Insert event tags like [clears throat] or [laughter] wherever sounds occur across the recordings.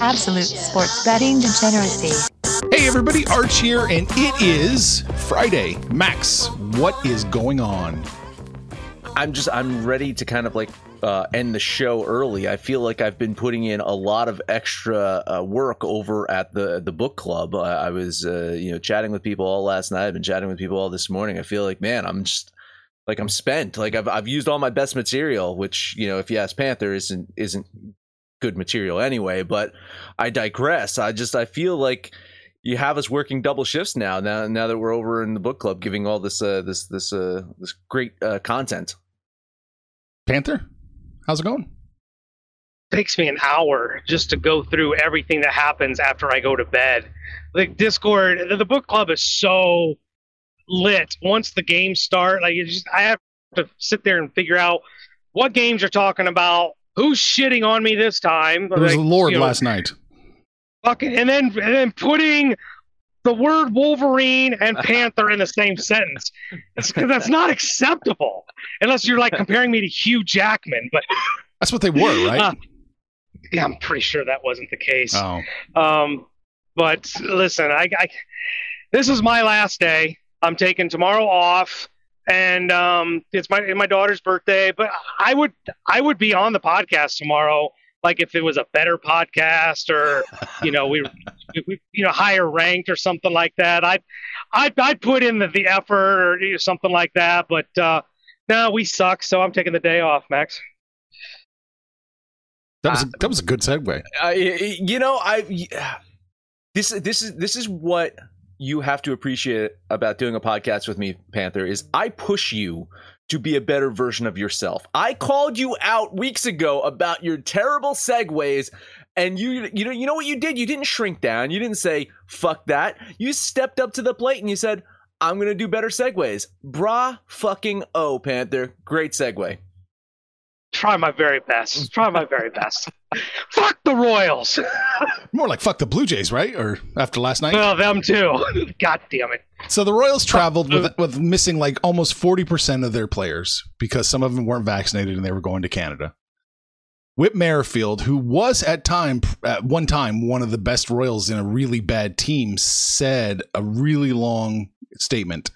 Absolute sports betting degeneracy. Hey everybody, Arch here, and it is Friday. Max, what is going on? I'm just I'm ready to kind of like uh, end the show early. I feel like I've been putting in a lot of extra uh, work over at the the book club. Uh, I was uh, you know chatting with people all last night. I've been chatting with people all this morning. I feel like man, I'm just like I'm spent. Like I've I've used all my best material, which you know if you ask Panther isn't isn't good material anyway. But I digress. I just I feel like you have us working double shifts now. Now now that we're over in the book club, giving all this uh, this this uh, this great uh, content. Panther, how's it going? takes me an hour just to go through everything that happens after I go to bed. Like Discord, the, the book club is so lit once the games start. Like just, I have to sit there and figure out what games you're talking about, who's shitting on me this time. It was Like, the Lord you know, last night. fucking, and then and then putting the word Wolverine and [laughs] Panther in the same sentence. It's, 'cause that's not acceptable unless you're like comparing me to Hugh Jackman. But [laughs] That's what they were, right? Uh, yeah, I'm pretty sure that wasn't the case. oh, Um, but listen, I, I this is my last day. I'm taking tomorrow off, and um, it's my my daughter's birthday. But I would I would be on the podcast tomorrow, like if it was a better podcast or you know we, we you know higher ranked or something like that. I'd I'd, I'd put in the, the effort or you know, something like that. But uh, no, we suck, so I'm taking the day off, Max. that was a, that was a good segue. I, you know, I this this is this is what you have to appreciate about doing a podcast with me, Panther. Is I push you to be a better version of yourself. I called you out weeks ago about your terrible segues. And you, you know, you know what you did? You didn't shrink down. You didn't say "fuck that." You stepped up to the plate and you said, "I'm gonna do better segues." Bra fucking oh, Panther, great segue. Try my very best. Try my very best. [laughs] Fuck the Royals. More like fuck the Blue Jays, right? Or after last night. well, them too. God damn it. So the Royals traveled with with missing like almost forty percent of their players because some of them weren't vaccinated and they were going to Canada. Whit Merrifield, who was at time at one time one of the best Royals in a really bad team, said a really long statement.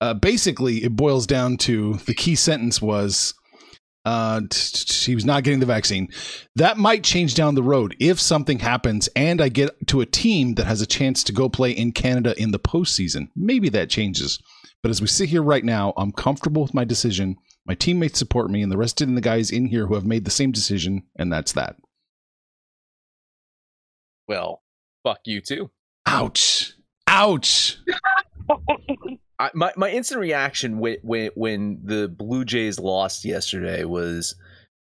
Uh, basically, it boils down to the key sentence was uh, t- t- he was not getting the vaccine. That might change down the road if something happens and I get to a team that has a chance to go play in Canada in the postseason. Maybe that changes. But as we sit here right now, I'm comfortable with my decision. My teammates support me, and the rest of the guys in here who have made the same decision, and that's that. Well, fuck you too. Ouch. Ouch. [laughs] I, my my instant reaction when when when the Blue Jays lost yesterday was,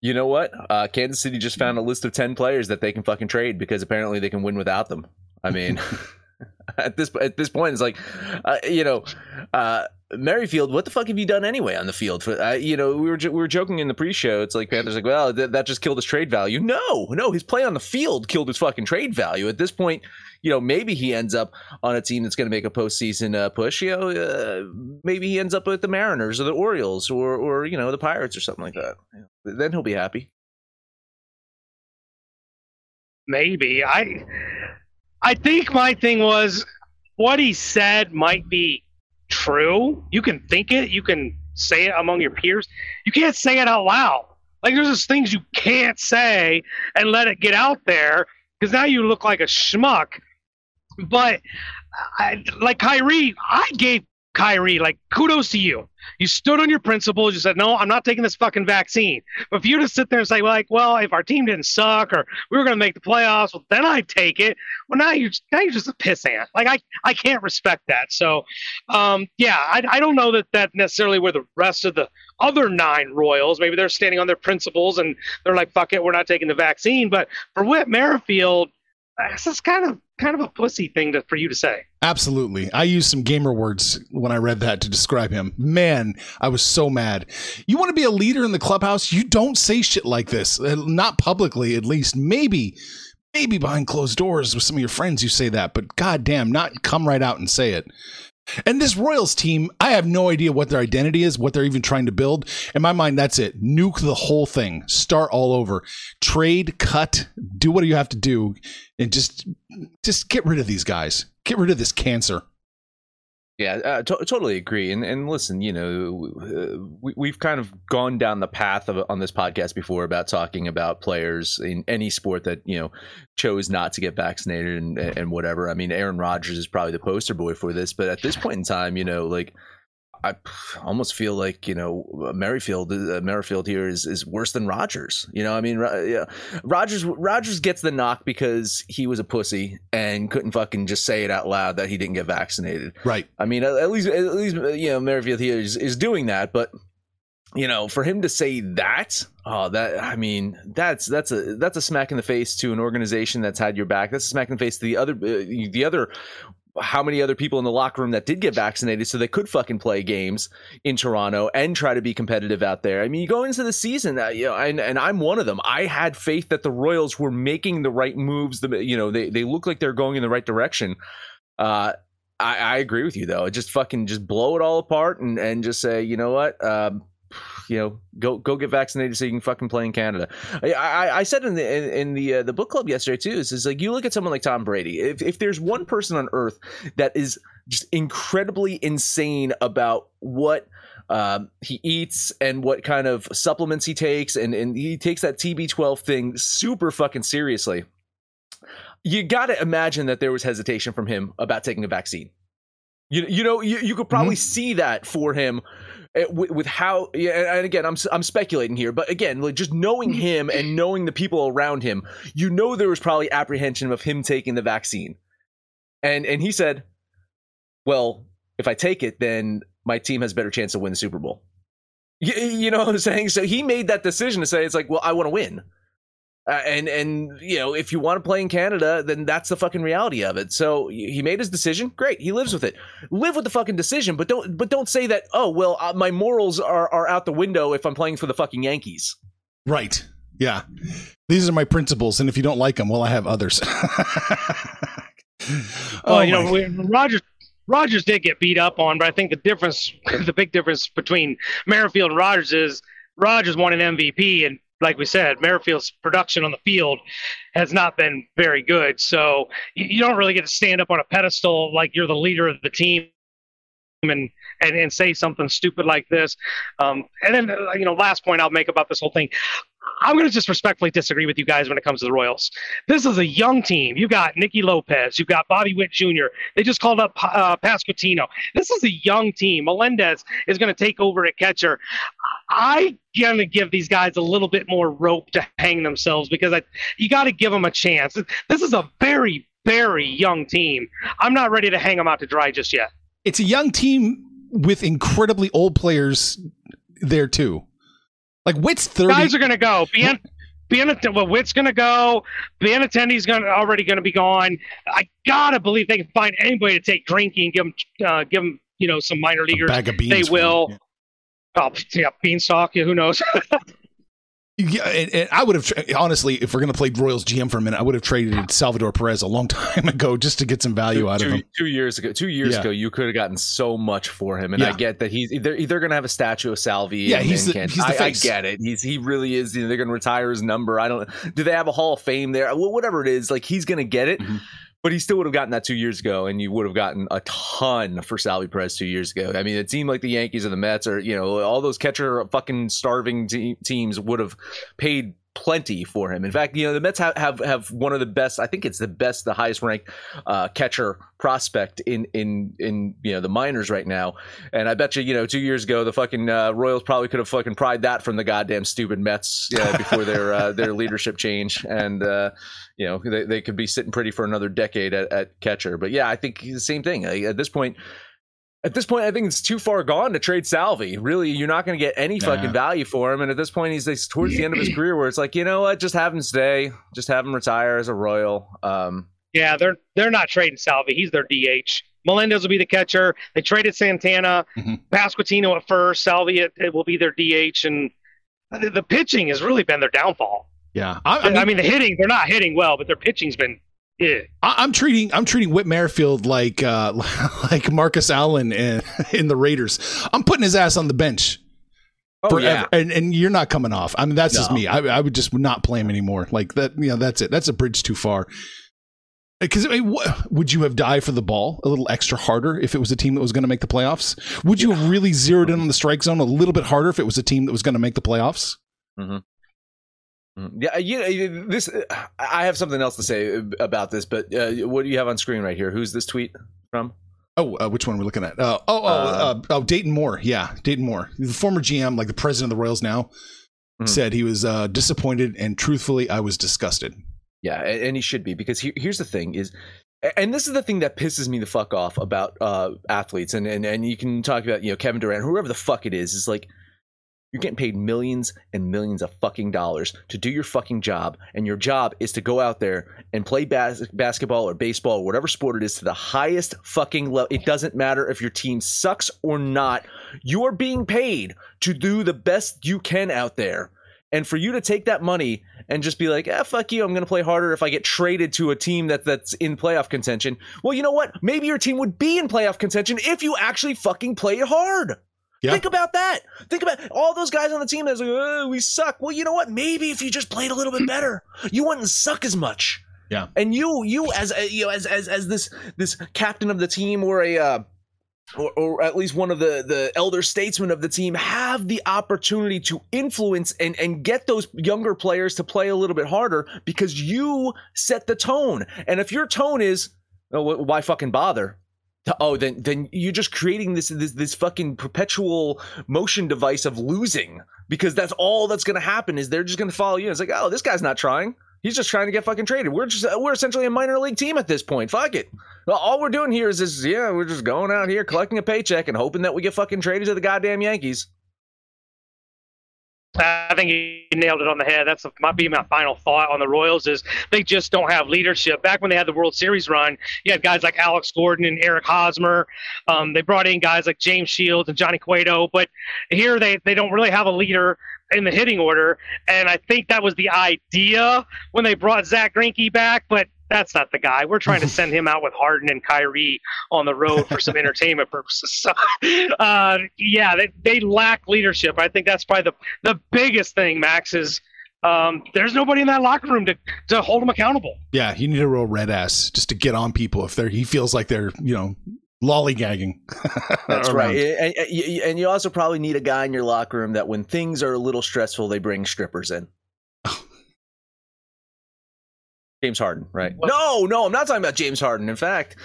you know what? Uh, Kansas City just found a list of ten players that they can fucking trade because apparently they can win without them. I mean, [laughs] [laughs] at this at this point, it's like, uh, you know, uh, Merrifield, what the fuck have you done anyway on the field? For uh, you know, we were we were joking in the pre-show. It's like Panthers like, well, th- that just killed his trade value. No, no, his play on the field killed his fucking trade value. At this point, you know, maybe he ends up on a team that's going to make a postseason uh, push. You know, uh, maybe he ends up with the Mariners or the Orioles or or you know the Pirates or something like that. Then he'll be happy. Maybe. I I think my thing was what he said might be true. You can think it, you can say it among your peers. You can't say it out loud. Like there's just things you can't say and let it get out there because now you look like a schmuck. But I, like Kyrie, I gave Kyrie like kudos to you. You stood on your principles. You said, "No, I'm not taking this fucking vaccine." But for you to sit there and say, like, "Well, if our team didn't suck or we were going to make the playoffs, well, then I'd take it." Well, now you now you're just a pissant. Like I I can't respect that. So, um, yeah, I I don't know that that necessarily where the rest of the other nine Royals maybe they're standing on their principles and they're like, "Fuck it, we're not taking the vaccine." But for Whit Merrifield, this is kind of kind of a pussy thing to, for you to say. Absolutely. I used some gamer words when I read that to describe him. Man, I was so mad. You want to be a leader in the clubhouse? You don't say shit like this. Uh, Not publicly, at least. Maybe, maybe behind closed doors with some of your friends you say that, but goddamn, not come right out and say it. And this Royals team, I have no idea what their identity is, what they're even trying to build. In my mind, that's it. Nuke the whole thing. Start all over. Trade, cut, do what you have to do, and just just get rid of these guys. Get rid of this cancer. Yeah, uh, to- totally agree. And and listen, you know, uh, we, we've kind of gone down the path of on this podcast before about talking about players in any sport that you know chose not to get vaccinated and and whatever. I mean, Aaron Rodgers is probably the poster boy for this. But at this point in time, you know, like I almost feel like you know Merrifield uh, Merrifield here is is worse than Rodgers. You know, I mean, yeah, Rogers Rodgers gets the knock because he was a pussy and couldn't fucking just say it out loud that he didn't get vaccinated. Right. I mean, at, at least at least you know Merrifield here is, is doing that, but you know, for him to say that, oh, that I mean, that's that's a that's a smack in the face to an organization that's had your back. That's a smack in the face to the other uh, the other how many other people in the locker room that did get vaccinated so they could fucking play games in Toronto and try to be competitive out there. I mean, you go into the season, uh, you know, and, and I'm one of them. I had faith that the Royals were making the right moves. The you know they they look like they're going in the right direction. Uh, I, I agree with you though. Just fucking just blow it all apart and and just say, you know what. Um, you know, go go get vaccinated so you can fucking play in Canada. I, I, I said in the in, in the uh, the book club yesterday too. Is, is like you look at someone like Tom Brady. If if there's one person on earth that is just incredibly insane about what um, he eats and what kind of supplements he takes, and and he takes that TB12 thing super fucking seriously. You got to imagine that there was hesitation from him about taking a vaccine. You, you know you, you could probably mm-hmm. see that for him Eh, with, with how yeah, and again I'm I'm speculating here, but again, like just knowing mm-hmm. him and knowing the people around him, you know there was probably apprehension of him taking the vaccine. And and he said, "Well, if I take it, then my team has better chance to win the Super Bowl." You, you know what I'm saying? So he made that decision to say it's like, "Well, I want to win." Uh, and and you know if you want to play in Canada, then that's the fucking reality of it. So he made his decision. Great, he lives with it. Live with the fucking decision, but don't but don't say that. Oh well, uh, my morals are are out the window if I'm playing for the fucking Yankees. Right. Yeah. These are my principles, and if you don't like them, well, I have others. [laughs] oh, you know, Rodgers Rodgers did get beat up on, but I think the difference, [laughs] the big difference between Merrifield and Rodgers is Rodgers won an MVP and like we said, Merrifield's production on the field has not been very good. So you don't really get to stand up on a pedestal like you're the leader of the team and and, and say something stupid like this. Um, and then uh, you know, last point I'll make about this whole thing. I'm going to just respectfully disagree with you guys when it comes to the Royals. This is a young team. You've got Nicky Lopez. You've got Bobby Witt Jr. They just called up uh. This is a young team. Melendez is going to take over at catcher. I'm going to give these guys a little bit more rope to hang themselves because I, you got to give them a chance. This is a very, very young team. I'm not ready to hang them out to dry just yet. It's a young team with incredibly old players there too. Like Witt's thirty. Guys are going to go. Bien, Bien, well, Witt's going to go. Benintendi's gonna already going to be gone. I gotta believe they can find anybody to take drinking, give them, uh, give them, you know, some minor leaguers. they will. Yeah. Oh, yeah, beanstalk. Yeah, who knows? [laughs] Yeah, and, and I would have tra- honestly, if we're gonna play Royals GM for a minute, I would have traded Salvador Perez a long [laughs] time ago just to get some value two, out two, of him. Two years ago, two years yeah. ago, you could have gotten so much for him, and yeah. I get that he's they're either gonna have a statue of Salvy. Yeah, he's, the, he's the I, I, get it. He's he really is. You know, they're gonna retire his number. I don't. Do they have a Hall of Fame there? Whatever it is, like he's gonna get it. Mm-hmm but he still would have gotten that two years ago, and you would have gotten a ton for Salvy Perez two years ago. I mean, it seemed like the Yankees and the Mets or you know all those catcher fucking starving te- teams would have paid plenty for him. In fact, you know the Mets have, have have one of the best. I think it's the best, the highest ranked uh, catcher prospect in in in you know the minors right now. And I bet you you know two years ago the fucking uh, Royals probably could have fucking pried that from the goddamn stupid Mets uh, before their uh, their leadership change. And uh, you know they, they could be sitting pretty for another decade at, at catcher. But yeah, I think the same thing at this point at this point, I think it's too far gone to trade Salvy. Really, you're not going to get any nah. fucking value for him. And at this point, he's, he's towards the end of his [clears throat] career, where it's like, you know what, just have him stay, just have him retire as a Royal. Um, yeah, they're they're not trading Salvy. He's their DH. Melendez will be the catcher. They traded Santana, mm-hmm. Pasquantino at first. Salvy it, it, will be their DH, and the, the, pitching has really been their downfall. Yeah, I, I, mean, I mean the hitting they're not hitting well, but their pitching's been Yeah. I, am treating I'm treating Whit Merrifield like uh, [laughs] like Marcus Allen in, [laughs] in the Raiders. I'm putting his ass on the bench. Oh, forever, yeah. and and you're not coming off. I mean, that's just me. I, I would just not play him anymore. Like that, you know, that's it. That's a bridge too far. Because I mean, would you have died for the ball a little extra harder if it was a team that was going to make the playoffs? Would you have really zeroed in on the strike zone a little bit harder if it was a team that was going to make the playoffs? Mm, Yeah, you know, this. I have something else to say about this, but uh, what do you have on screen right here? Who's this tweet from? Oh, uh, which one are we looking at? Uh, oh, oh, uh, oh, Dayton Moore. Yeah, Dayton Moore, the former GM, like the president of the Royals now, Mhm. said he was uh, disappointed and truthfully, I was disgusted. Yeah, and he should be because he, here's the thing is, and this is the thing that pisses me the fuck off about uh, athletes, and, and and you can talk about you know Kevin Durant, whoever the fuck it is, is like you're getting paid millions and millions of fucking dollars to do your fucking job, and your job is to go out there and play bas- basketball or baseball or whatever sport it is to the highest fucking level. It doesn't matter if your team sucks or not. You are being paid to do the best you can out there. And for you to take that money and just be like, ah, fuck you, I'm going to play harder if I get traded to a team that, that's in playoff contention. Well, you know what? Maybe your team would be in playoff contention if you actually fucking play it hard. Yeah. Think about that. Think about all those guys on the team that's like, oh, we suck. Well, you know what? Maybe if you just played a little bit [clears throat] better, you wouldn't suck as much. Yeah. And you, you as you know, as as as this this captain of the team or a uh, or, or at least one of the the elder statesmen of the team have the opportunity to influence and and get those younger players to play a little bit harder because you set the tone. And if your tone is, oh, why fucking bother? Oh, then then you're just creating this this this fucking perpetual motion device of losing because that's all that's going to happen is they're just going to follow you. It's like, oh, this guy's not trying. He's just trying to get fucking traded. We're just we're essentially a minor league team at this point. Fuck it. All we're doing here is this. Yeah, we're just going out here collecting a paycheck and hoping that we get fucking traded to the goddamn Yankees. I think you nailed it on the head. That's might be my final thought on the Royals is they just don't have leadership. Back when they had the World Series run, you had guys like Alex Gordon and Eric Hosmer. Um, they brought in guys like James Shields and Johnny Cueto, but here they they don't really have a leader in the hitting order. And I think that was the idea when they brought Zack Greinke back, but that's not the guy. We're trying to send him out with Harden and Kyrie on the road for some [laughs] entertainment purposes. So, uh, yeah, they, they lack leadership. I think that's probably the, the biggest thing, Max, is um, there's nobody in that locker room to, to hold them accountable. Yeah, you need a real red ass just to get on people if they're he feels like they're you know lollygagging. [laughs] That's around. right. And, and, and you also probably need a guy in your locker room that when things are a little stressful, they bring strippers in. James Harden, right? What? No, no, I'm not talking about James Harden. In fact,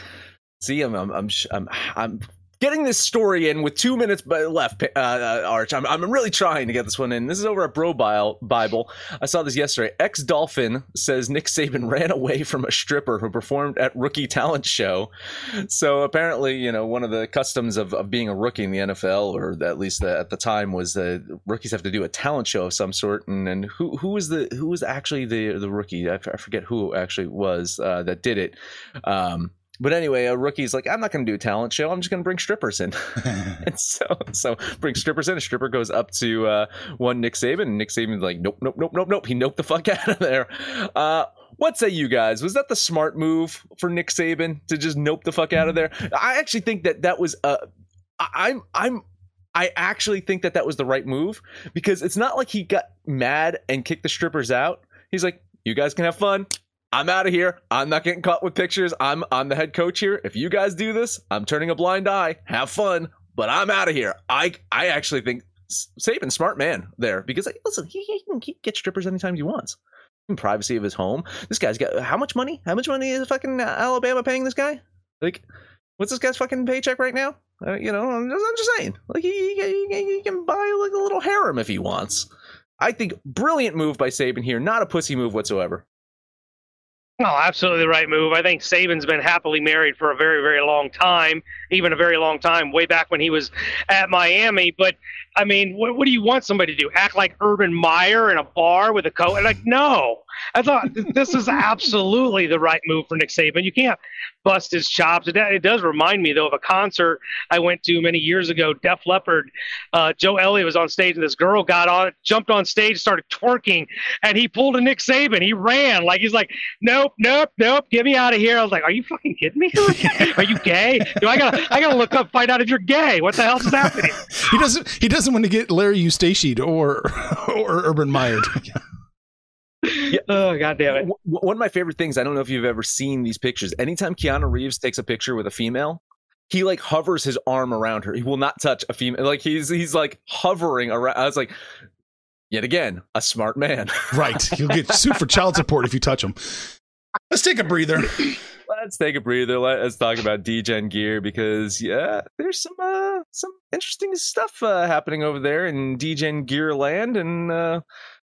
see, I'm, I'm, I'm, I'm, I'm getting this story in with two minutes left. Uh, uh, Arch, I'm, I'm really trying to get this one in. This is over at Bro Bible. I saw this yesterday. Ex Dolphin says Nick Saban [laughs] ran away from a stripper who performed at rookie talent show. So apparently, you know, one of the customs of, of being a rookie in the NFL, or at least the, at the time, was that rookies have to do a talent show of some sort. And and who who was the who was actually the the rookie? I, forget who actually was uh, that did it. Um, but anyway, a rookie's like, I'm not going to do a talent show. I'm just going to bring strippers in. [laughs] [laughs] and so, so bring strippers in. A stripper goes up to uh, one Nick Saban, and Nick Saban's like, nope, nope, nope, nope, nope. He noped the [laughs] fuck out of there. Uh, what say you guys? Was that the smart move for Nick Saban to just nope the fuck out of there? I actually think that that was. Uh, I- I'm, I'm. I actually think that that was the right move because it's not like he got mad and kicked the strippers out. He's like, "You guys can have fun. I'm out of here. I'm not getting caught with pictures. I'm I'm the head coach here. If you guys do this, I'm turning a blind eye. Have fun, but I'm out of here. I I actually think S- Saban's smart man there because like, listen, he, he can get strippers anytime he wants. In privacy of his home. This guy's got how much money? How much money is fucking Alabama paying this guy? Like, what's this guy's fucking paycheck right now? Uh, you know, I'm just, I'm just saying. Like, he, he, he, he can buy like a little harem if he wants. I think brilliant move by Saban here. Not a pussy move whatsoever. Oh, absolutely the right move. I think Saban's been happily married for a very, very long time, even a very long time, way back when he was at Miami. But I mean, what, what do you want somebody to do? Act like Urban Meyer in a bar with a coat? Like, no. I thought this is absolutely the right move for Nick Saban. You can't bust his chops. It, it does remind me though of a concert I went to many years ago. Def Leppard. Uh, Joe Elliott was on stage, and this girl got on, jumped on stage, started twerking, and he pulled a Nick Saban. He ran like he's like, nope, nope, nope, get me out of here. I was like, are you fucking kidding me? [laughs] are you gay? Do I gotta, I gotta look up, find out if you're gay. What the hell is happening? [laughs] he doesn't, he doesn't want to get Larry Eustachy or or Urban Meyer. yeah. [laughs] Oh god damn it! One of my favorite things. I don't know if you've ever seen these pictures. Anytime Keanu Reeves takes a picture with a female, he like hovers his arm around her. He will not touch a female. Like he's he's like hovering around. I was like, yet again, a smart man. right. You'll get sued for [laughs] child support if you touch him. Let's take a breather. Let's take a breather. Let's talk about DGen gear because yeah, there's some uh some interesting stuff uh, happening over there in DGen gear land, and uh,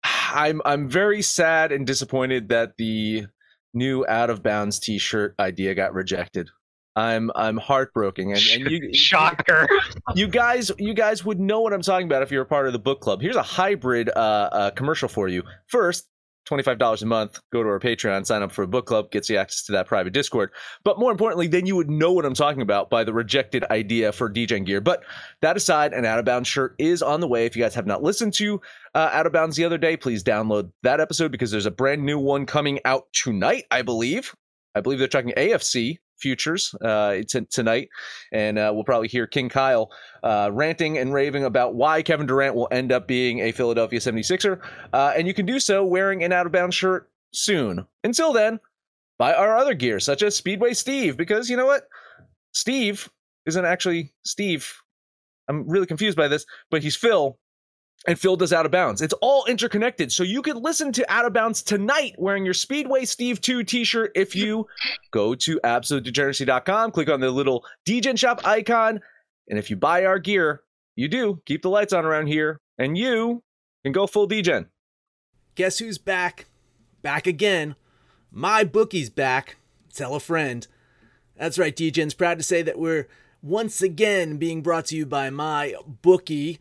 I'm I'm very sad and disappointed that the new out of bounds T-shirt idea got rejected. I'm I'm heartbroken, and, and you shocker. You guys, you guys would know what I'm talking about if you're a part of the book club. Here's a hybrid uh, uh, commercial for you. First, $25 a month, go to our Patreon, sign up for a book club, gets you access to that private Discord. But more importantly, then you would know what I'm talking about by the rejected idea for DGen gear. But that aside, an Out of Bounds shirt is on the way. If you guys have not listened to uh, Out of Bounds the other day, please download that episode because there's a brand new one coming out tonight, I believe. I believe they're talking AFC futures uh, t- tonight, and uh, we'll probably hear King Kyle uh, ranting and raving about why Kevin Durant will end up being a Philadelphia 76er. Uh, and you can do so wearing an out of bounds shirt soon. Until then, buy our other gear, such as Speedway Steve, because you know what? Steve isn't actually Steve. I'm really confused by this, but he's Phil and Phil does Out of Bounds. It's all interconnected. So you can listen to Out of Bounds tonight wearing your Speedway Steve 2 t shirt if you go to absolutedegeneracy.com, click on the little DGen shop icon. And if you buy our gear, you do keep the lights on around here and you can go full DGen. Guess who's back? Back again. My bookie's back. Tell a friend. That's right, DGen's proud to say that we're once again being brought to you by my bookie.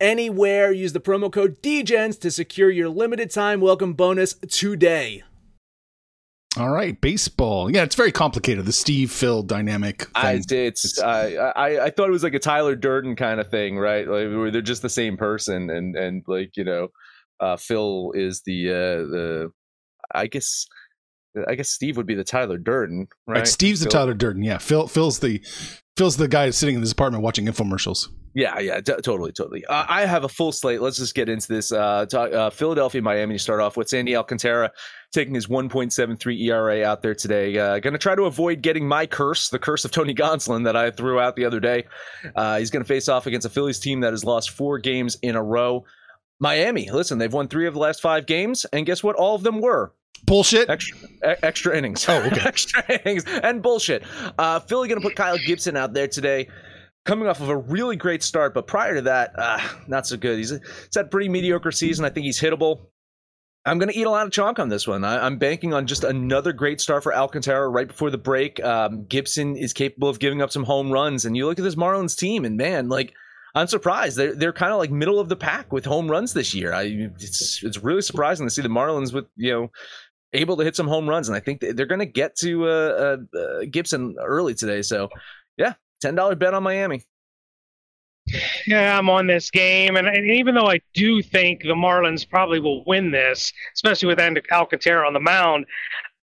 anywhere. Use the promo code DEGENS to secure your limited time welcome bonus today. All right, baseball. Yeah, it's very complicated. The Steve Phil dynamic. Thing. I it's, I, I I thought it was like a Tyler Durden kind of thing, right? Like where they're just the same person, and and like you know, uh, Phil is the uh, the I guess I guess Steve would be the Tyler Durden, right? right Steve's Phil. the Tyler Durden. Yeah, Phil Phil's the Phil's the guy sitting in his apartment watching infomercials. Yeah, yeah, totally, totally. Uh, I have a full slate. Let's just get into this. Uh, talk, uh, Philadelphia, Miami start off with. Sandy Alcantara taking his 1.73 ERA out there today. Uh, going to try to avoid getting my curse, the curse of Tony Gonsolin that I threw out the other day. Uh, he's going to face off against a Phillies team that has lost four games in a row. Miami, listen, they've won three of the last five games, and guess what? All of them were bullshit. Extra, extra innings. Oh, okay. [laughs] extra innings and bullshit. Uh, Philly going to put Kyle Gibson out there today coming off of a really great start, but prior to that, uh, not so good. He's, he's had pretty mediocre season. I think he's hittable. I'm going to eat a lot of chalk on this one. I, am banking on just another great start for Alcantara right before the break. Um, Gibson is capable of giving up some home runs, and you look at this Marlins team, and man, like I'm surprised they're they're kind of like middle of the pack with home runs this year. I it's it's really surprising to see the Marlins with you know able to hit some home runs, and I think they're going to get to uh, uh, uh, Gibson early today. So yeah, ten dollar bet on Miami. Yeah, I'm on this game, and, and, even though I do think the Marlins probably will win this, especially with Alcantara on the mound,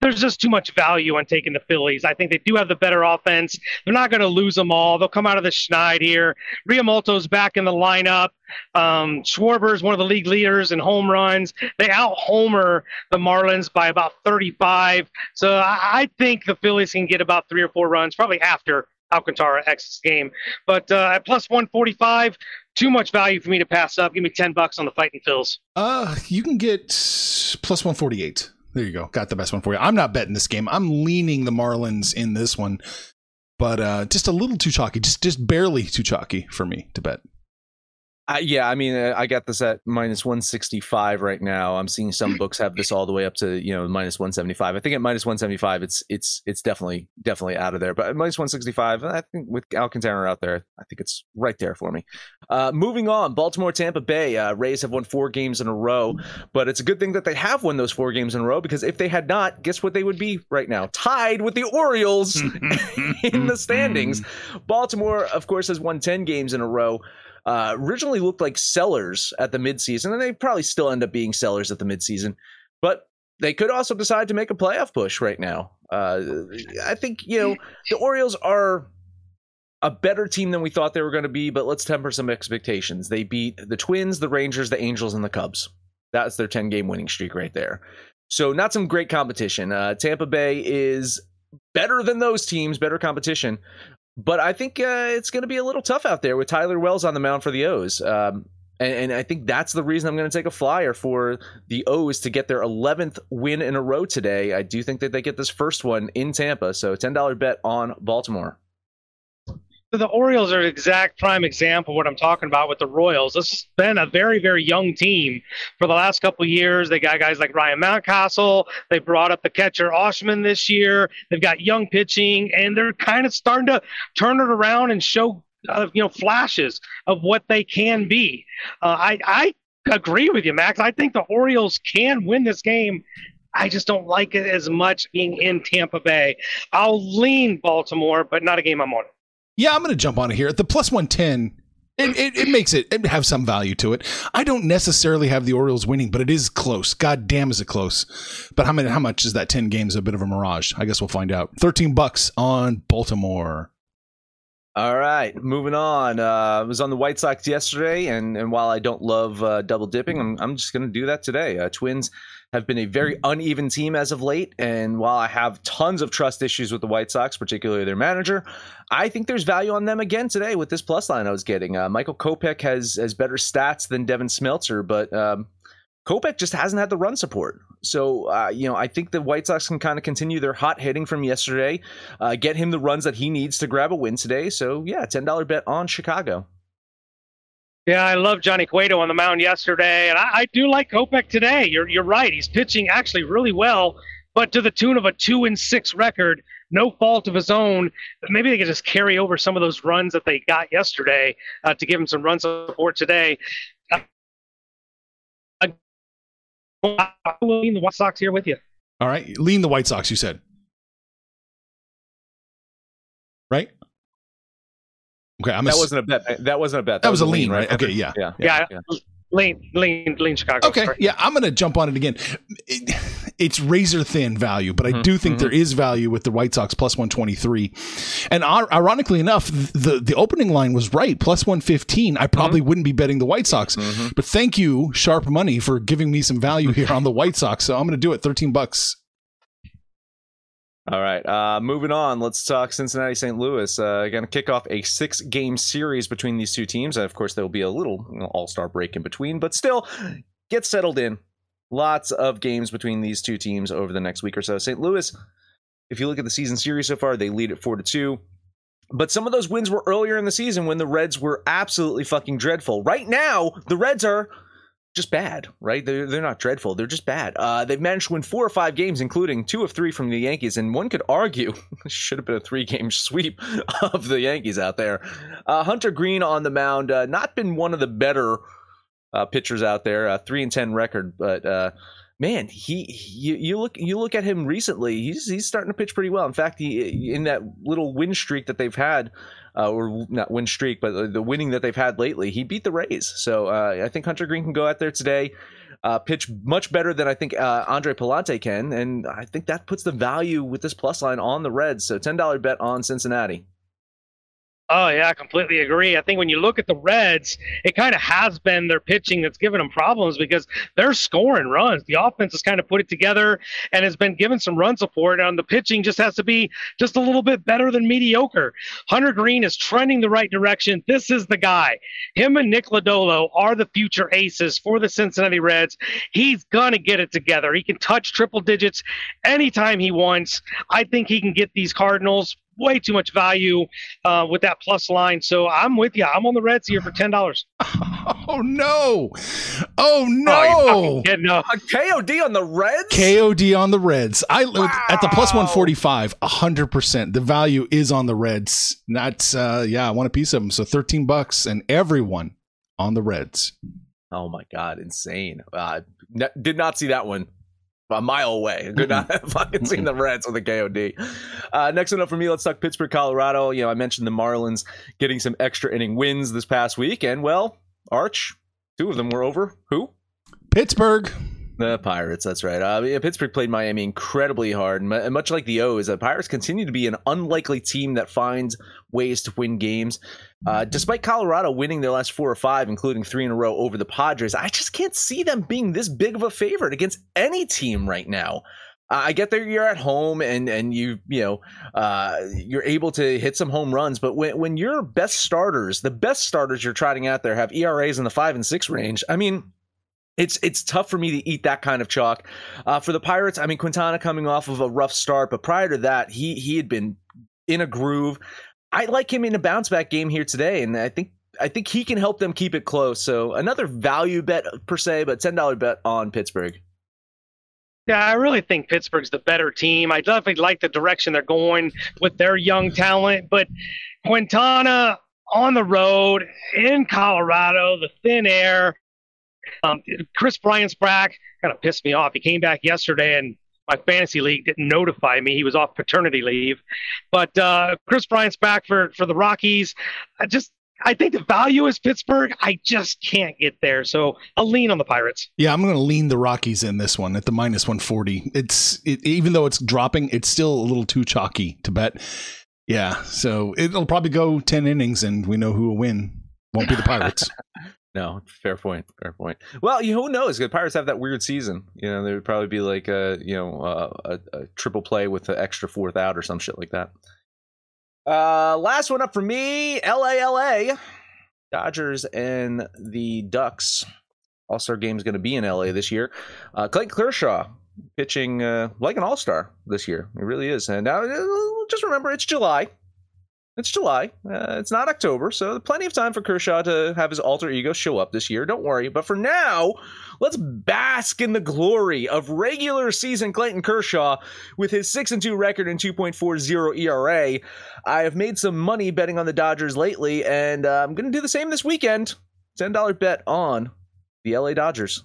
there's just too much value on taking the Phillies. I think they do have the better offense. They're not going to lose them all. They'll come out of the schneid here. Realmuto's back in the lineup. Um, is one of the league leaders in home runs. They out homer the Marlins by about 35. So I, I think the Phillies can get about three or four runs, probably after Alcantara exits game. But uh, at plus 145, too much value for me to pass up. Give me 10 bucks on the fighting Phils. Uh, you can get plus 148. There you go. Got the best one for you. I'm not betting this game. I'm leaning the Marlins in this one, but uh, just a little too chalky. Just just barely too chalky for me to bet. Uh, yeah, I mean, uh, I got this at minus 165 right now. I'm seeing some [laughs] books have this all the way up to you know minus 175. I think at minus 175, it's it's it's definitely definitely out of there. But at minus 165, I think with Alcantara out there, I think it's right there for me. Uh, moving on, Baltimore, Tampa Bay. Uh, Rays have won four games in a row, but it's a good thing that they have won those four games in a row because if they had not, guess what they would be right now? Tied with the Orioles [laughs] [laughs] in the standings. Baltimore, of course, has won 10 games in a row uh, originally looked like sellers at the midseason, and they probably still end up being sellers at the midseason. But they could also decide to make a playoff push right now. Uh, I think you know the Orioles are a better team than we thought they were going to be, but let's temper some expectations. They beat the Twins, the Rangers, the Angels, and the Cubs. That's their 10 game winning streak right there. So, not some great competition. Uh, Tampa Bay is better than those teams, better competition but I think uh, it's going to be a little tough out there with Tyler Wells on the mound for the O's. Um, and, and, I think that's the reason I'm going to take a flyer for the O's to get their 11th win in a row today. I do think that they get this first one in Tampa. So $10 bet on Baltimore the Orioles are an exact prime example of what I'm talking about with the Royals. This has been a very, very young team for the last couple years. They got guys like Ryan Mountcastle. They brought up the catcher Rutschman this year. They've got young pitching, and they're kind of starting to turn it around and show, uh, you know, flashes of what they can be. Uh, I, I agree with you, Max. I think the Orioles can win this game. I just don't like it as much being in Tampa Bay. I'll lean Baltimore, but not a game I'm on. Yeah, I'm going to jump on it here. The plus 110, it, it, it, makes it, it have some value to it. I don't necessarily have the Orioles winning, but it is close. God damn, is it close? But how many? How much is that 10 games? A bit of a mirage. I guess we'll find out. 13 bucks on Baltimore. All right, moving on. Uh, I was on the White Sox yesterday, and, and while I don't love uh, double dipping, I'm, I'm just going to do that today. Uh, Twins have been a very uneven team as of late. And while I have tons of trust issues with the White Sox, particularly their manager, I think there's value on them again today with this plus line I was getting. Uh, Michael Kopech has has better stats than Devin Smeltzer, but um, Kopech just hasn't had the run support. So, uh, you know, I think the White Sox can kind of continue their hot hitting from yesterday, uh, get him the runs that he needs to grab a win today. So, yeah, $10 bet on Chicago. Yeah, I love Johnny Cueto on the mound yesterday, and I, I, do like Kopech today. You're you're right. He's pitching actually really well, but to the tune of a two and six record, no fault of his own. Maybe they could just carry over some of those runs that they got yesterday uh, to give him some run support today. Uh, I will lean the White Sox here with you. All right, lean the White Sox. You said, right? Okay, I'm that a, wasn't a bet. That wasn't a bet. That, that was, was, a lean, right? Okay, yeah. Yeah. Yeah. yeah. yeah. Lean, lean, lean Chicago. Okay, yeah, I'm going to jump on it again. It, it's razor thin value, but I mm-hmm. do think mm-hmm. there is value with the White Sox plus 123. And ironically enough, the the opening line was right, plus 115. I probably mm-hmm. wouldn't be betting the White Sox, mm-hmm. but thank you, Sharp Money, for giving me some value [laughs] here on the White Sox. So I'm going to do it, 13 bucks all right. Uh, moving on. Let's talk Cincinnati St. Louis. Uh, going to kick off a six game series between these two teams. of course, there will be a little you know, all star break in between, but still get settled in. Lots of games between these two teams over the next week or so. St. Louis, if you look at the season series so far, they lead at 4 to 2. But some of those wins were earlier in the season when the Reds were absolutely fucking dreadful. Right now, the Reds are just bad, right? They're, they're not dreadful. They're just bad. Uh, they've managed to win four or five games, including two of three from the Yankees. And one could argue [laughs] should have been a three game sweep [laughs] of the Yankees out there. Uh, Hunter Greene on the mound, uh, not been one of the better uh, pitchers out there. Three and ten record, but uh, man, he, he, you look you look at him recently. He's he's starting to pitch pretty well. In fact, he in that little win streak that they've had uh, or not win streak, but the winning that they've had lately, he beat the Rays. So uh, I think Hunter Greene can go out there today. uh, pitch much better than I think uh, Andre Pallante can, and I think that puts the value with this plus line on the Reds. So ten dollar bet on Cincinnati. Oh yeah, I completely agree. I think when you look at the Reds, it kind of has been their pitching that's given them problems because they're scoring runs. The offense has kind of put it together and has been given some run support, and the pitching just has to be just a little bit better than mediocre. Hunter Greene is trending the right direction. This is the guy. Him and Nick Lodolo are the future aces for the Cincinnati Reds. He's gonna get it together. He can touch triple digits anytime he wants. I think he can get these Cardinals way too much value uh, with that plus line. So I'm with you. I'm on the Reds here for ten dollars. [laughs] Oh no! Oh no! Oh, no. A KOD on the Reds. KOD on the Reds. I wow. at the plus one forty five. hundred percent. The value is on the Reds. That's uh, yeah. I want a piece of them. So thirteen bucks, and everyone on the Reds. Oh my god, insane! Uh, did not see that one a mile away. [laughs] Good not have fucking seen the Reds with a KOD. Uh, next one up for me, let's talk Pittsburgh, Colorado. You know, I mentioned the Marlins getting some extra inning wins this past week, and well, Arch, two of them were over. Who? Pittsburgh. The Pirates, that's right. Uh, yeah, Pittsburgh played Miami incredibly hard, and much like the O's, the Pirates continue to be an unlikely team that finds ways to win games. Uh, despite Colorado winning their last four or five, including three in a row over the Padres, I just can't see them being this big of a favorite against any team right now. I get that you're at home and and you you know uh, you're able to hit some home runs, but when when your best starters, the best starters you're trotting out there, have ERAs in the five and six range, I mean it's it's tough for me to eat that kind of chalk. Uh, for the Pirates, I mean Quintana coming off of a rough start, but prior to that, he he had been in a groove. I like him in a bounce back game here today, and I think I think he can help them keep it close. So another value bet per se, but ten dollar bet on Pittsburgh. Yeah, I really think Pittsburgh's the better team. I definitely like the direction they're going with their young talent, but Quintana on the road in Colorado, the thin air. Um, Kris Bryant's back. Kind of pissed me off. He came back yesterday and my fantasy league didn't notify me he was off paternity leave. But uh, Kris Bryant's back for for the Rockies. I just I think the value is Pittsburgh. I just can't get there, so I'll lean on the Pirates. Yeah, I'm going to lean the Rockies in this one at the minus 140. It's it, even though it's dropping, it's still a little too chalky to bet. Yeah, so it'll probably go 10 innings, and we know who will win. Won't be the Pirates. [laughs] No, fair point. Fair point. Well, you who knows? The Pirates have that weird season. You know, there would probably be like a you know a, a triple play with the extra fourth out or some shit like that. Uh, last one up for me, LA, Dodgers and the Ducks. All Star game is going to be in LA this year. Uh, Clayton Kershaw pitching uh, like an All Star this year. It really is. And now, uh, just remember, it's July. It's July. Uh, it's not October, so plenty of time for Kershaw to have his alter ego show up this year. Don't worry. But for now, let's bask in the glory of regular season Clayton Kershaw with his 6 and 2 record and 2.40 ERA. I have made some money betting on the Dodgers lately, and uh, I'm going to do the same this weekend. $10 bet on the LA Dodgers.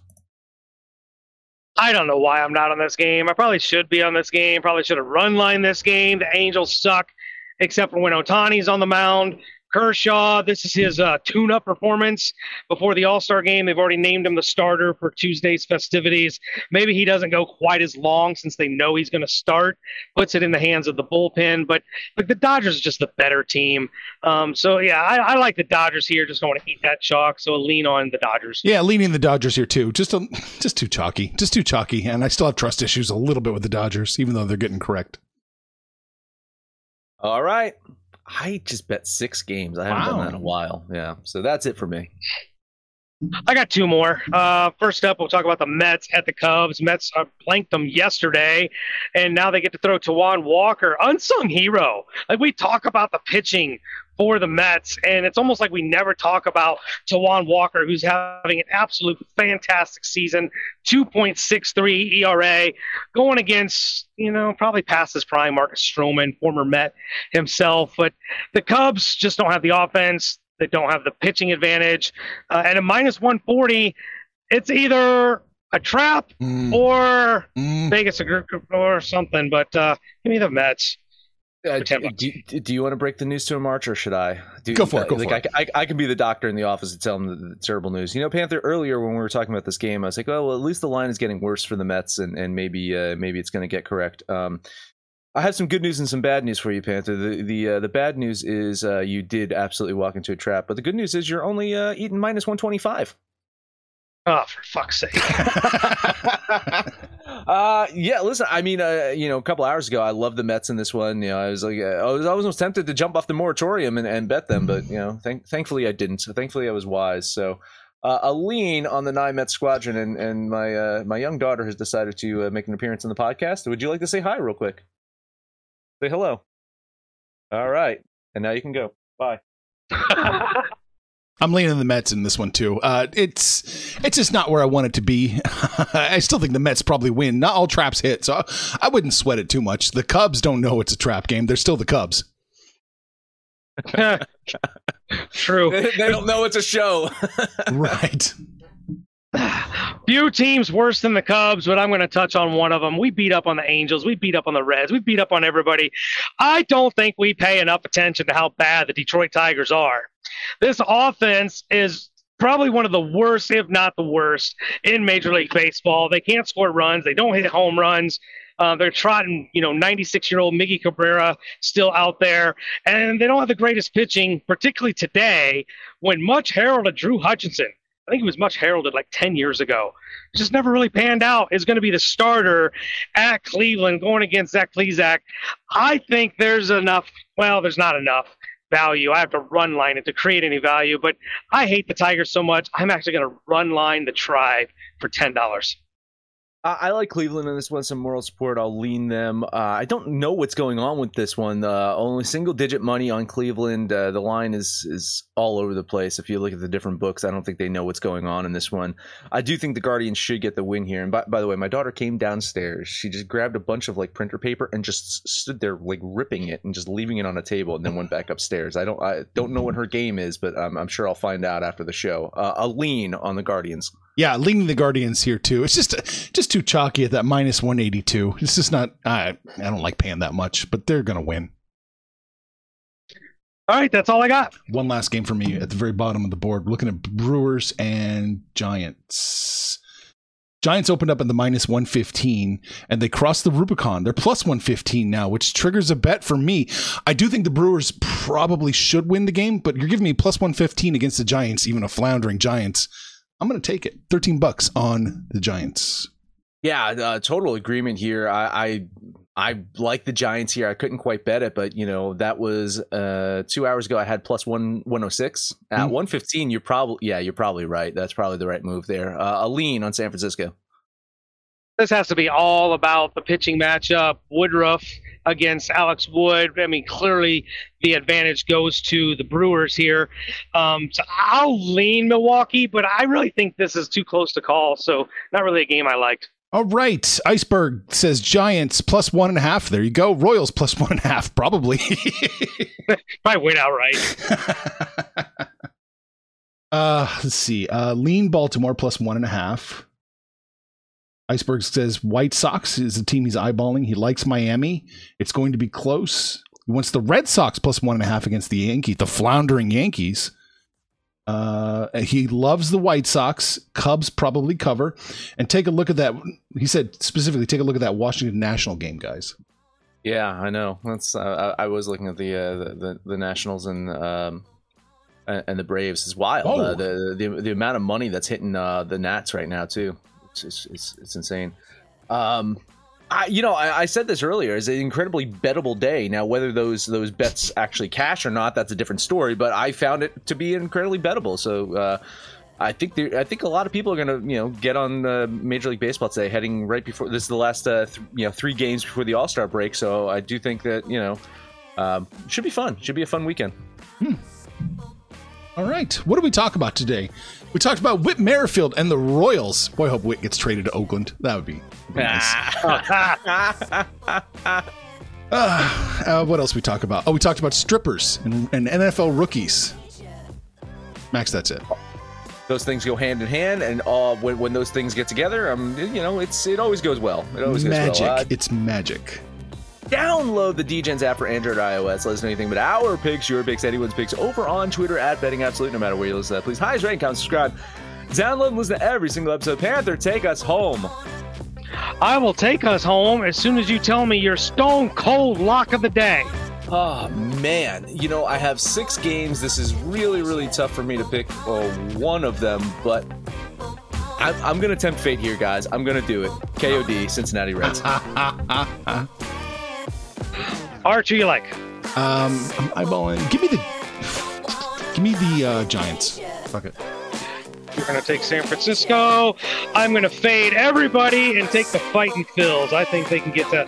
I don't know why I'm not on this game. I probably should be on this game. Probably should have run line this game. The Angels suck except for when Ohtani's on the mound. Kershaw, this is his uh, tune up performance before the All Star game. They've already named him the starter for Tuesday's festivities. Maybe he doesn't go quite as long since they know he's going to start, puts it in the hands of the bullpen. But like the Dodgers are just the better team. Um, so, yeah, I, I, like the Dodgers here. Just don't want to eat that chalk. So, lean on the Dodgers. Yeah, leaning the Dodgers here too. Just, a, just too chalky. Just too chalky. And I still have trust issues a little bit with the Dodgers, even though they're getting correct. All right. I just bet six games. I haven't wow. done that in a while. Yeah. So that's it for me. I got two more. Uh, first up, we'll talk about the Mets at the Cubs. Mets uh, planked them yesterday, and now they get to throw Taijuan Walker, unsung hero. Like we talk about the pitching for the Mets. And it's almost like we never talk about Taijuan Walker, who's having an absolute fantastic season 2.63 ERA, going against, you know, probably past his prime, Marcus Stroman, former Met himself. But the Cubs just don't have the offense, they don't have the pitching advantage. Uh, and a minus 140, it's either a trap mm. or mm. Vegas or something. But uh, give me the Mets. Uh, do, do, do you want to break the news to him, Arch, or should I? Do, Go for it, go like, for I, I, I can be the doctor in the office and tell him the, the terrible news. You know, Panther. Earlier when we were talking about this game, I was like, oh, well, at least the line is getting worse for the Mets, and and maybe uh, maybe it's going to get correct. Um, I have some good news and some bad news for you, Panther. The the uh, the bad news is uh, you did absolutely walk into a trap, but the good news is you're only uh, eating minus one twenty five. Oh, for fuck's sake! [laughs] [laughs] uh yeah listen i mean uh, you know a couple hours ago i loved the mets in this one you know i was like uh, i was almost tempted to jump off the moratorium and, and bet them but you know thank, thankfully i didn't so thankfully i was wise so uh, a lean on the nine Mets squadron, and and my uh, my young daughter has decided to uh, make an appearance on the podcast. Would you like to say hi real quick? Say hello. All right, and now you can go. Bye. [laughs] I'm leaning the Mets in this one too. Uh, it's it's just not where I want it to be. [laughs] I still think the Mets probably win. Not all traps hit, so I wouldn't sweat it too much. The Cubs don't know it's a trap game. They're still the Cubs. [laughs] True. They, they don't know it's a show. [laughs] right. [sighs] Few teams worse than the Cubs, but I'm going to touch on one of them. We beat up on the Angels. We beat up on the Reds. We beat up on everybody. I don't think we pay enough attention to how bad the Detroit Tigers are. This offense is probably one of the worst, if not the worst, in Major League Baseball. They can't score runs. They don't hit home runs. Uh, they're trotting, you know, 96 year old Miggy Cabrera still out there, and they don't have the greatest pitching, particularly today when much heralded Drew Hutchison. I think he was much heralded like 10 years ago. Just never really panned out. Is going to be the starter at Cleveland going against Zach Plesac. I think there's enough. Well, there's not enough value. I have to run line it to create any value, but I hate the Tigers so much. I'm actually going to run line the tribe for ten dollars. I, like Cleveland in this one. Some moral support. I'll lean them. Uh, I don't know what's going on with this one. Uh, only single digit money on Cleveland. Uh, the line is is all over the place. If you look at the different books, I don't think they know what's going on in this one. I do think the Guardians should get the win here. And by, by the way, my daughter came downstairs. She just grabbed a bunch of like printer paper and just stood there like ripping it and just leaving it on a table and then went back upstairs. I don't I don't know what her game is, but um, I'm sure I'll find out after the show. Uh, a lean on the Guardians. Yeah, leaning the Guardians here too. It's just just too chalky at that minus 182. It's just not. I I don't like paying that much, but they're gonna win. All right, that's all I got. One last game for me at the very bottom of the board. We're looking at Brewers and Giants. Giants opened up at the minus 115 and they crossed the Rubicon. They're plus 115 now, which triggers a bet for me. I do think the Brewers probably should win the game, but you're giving me plus 115 against the Giants, even a floundering Giants. I'm going to take it. 13 bucks on the Giants. Yeah, uh, total agreement here. I, I I like the Giants here. I couldn't quite bet it, but you know that was uh, two hours ago. I had plus one one oh six at Mm. one fifteen. You're probably yeah, you're probably right. That's probably the right move there. Uh, a lean on San Francisco. This has to be all about the pitching matchup. Woodruff against Alex Wood. I mean, clearly the advantage goes to the Brewers here. Um, so I'll lean Milwaukee, but I really think this is too close to call. So not really a game I liked. All right. Iceberg says Giants plus one and a half. There you go. Royals plus one and a half, probably. [laughs] Probably win outright. [laughs] uh, let's see. Uh, lean Baltimore plus one and a half. Iceberg says White Sox is the team he's eyeballing. He likes Miami. It's going to be close. He wants the Red Sox plus one and a half against the Yankees, the floundering Yankees. Uh, he loves the White Sox. Cubs probably cover. And take a look at that. He said specifically, take a look at that Washington National game, guys. Yeah, I know. That's uh, I, I was looking at the, uh, the the the Nationals and um and and the Braves. It's wild. Oh. Uh, the, the the amount of money that's hitting uh, the Nats right now too. It's it's, it's, it's insane. Um, I, you know, I, I said this earlier. It's an incredibly bettable day. Now, whether those those bets actually cash or not, that's a different story. But I found it to be incredibly bettable. So. Uh, I think there, I think a lot of people are going to you know get on uh, Major League Baseball today, heading right before this is the last uh, th- you know three games before the All Star break. So I do think that you know um, should be fun. Should be a fun weekend. All right. What did we talk about today? We talked about Whit Merrifield and the Royals. Boy, I hope Whit gets traded to Oakland. That would be, be nice. Uh, [laughs] uh, what else we talk about? Oh, we talked about strippers and, and NFL rookies. Max, that's it. those things go hand in hand, and all when, when those things get together, um, you know, it's it always goes well. It always goes Magic. well. Uh, it's magic. Download the Degens app for Android iOS. Let us know anything but our picks, your picks, anyone's picks over on Twitter at Betting Absolute, no matter where you listen to that. Please highest rank, comment, subscribe. Download and listen to every single episode. Panther, take us home. I will take us home as soon as you tell me your stone cold lock of the day. Oh man, you know I have six games. This is really, really tough for me to pick uh, one of them, but I'm, I'm gonna tempt fate here, guys. I'm gonna do it. KOD, Cincinnati Reds. [laughs] Arch, who you like? Um, I'm eyeballing. Give me the. Give me the uh, Giants. Fuck it. You're going to take San Francisco. I'm going to fade everybody and take the fighting Phils. I think they can get to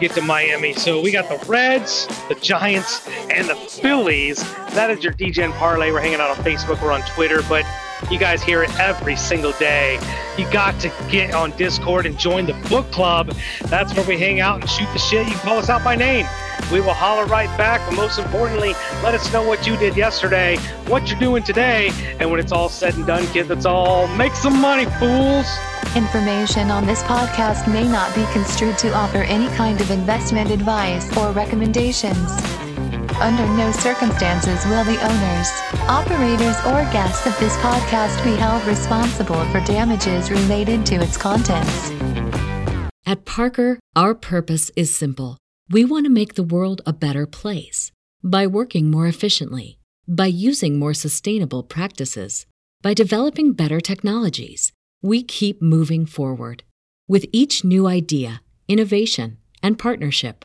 get to Miami. So we got the Reds, the Giants, and the Phillies. That is your Degen parlay. We're hanging out on Facebook. We're on Twitter, but you guys hear it every single day. You got to get on Discord and join the book club. That's where we hang out and shoot the shit. You can call us out by name. We will holler right back, but most importantly, let us know what you did yesterday, what you're doing today, and when it's all said and done, kid, let's all make some money, fools. Information on this podcast may not be construed to offer any kind of investment advice or recommendations. Under no circumstances will the owners, operators, or guests of this podcast be held responsible for damages related to its contents. At Parker, our purpose is simple. We want to make the world a better place by working more efficiently, by using more sustainable practices, by developing better technologies. We keep moving forward. With each new idea, innovation, and partnership,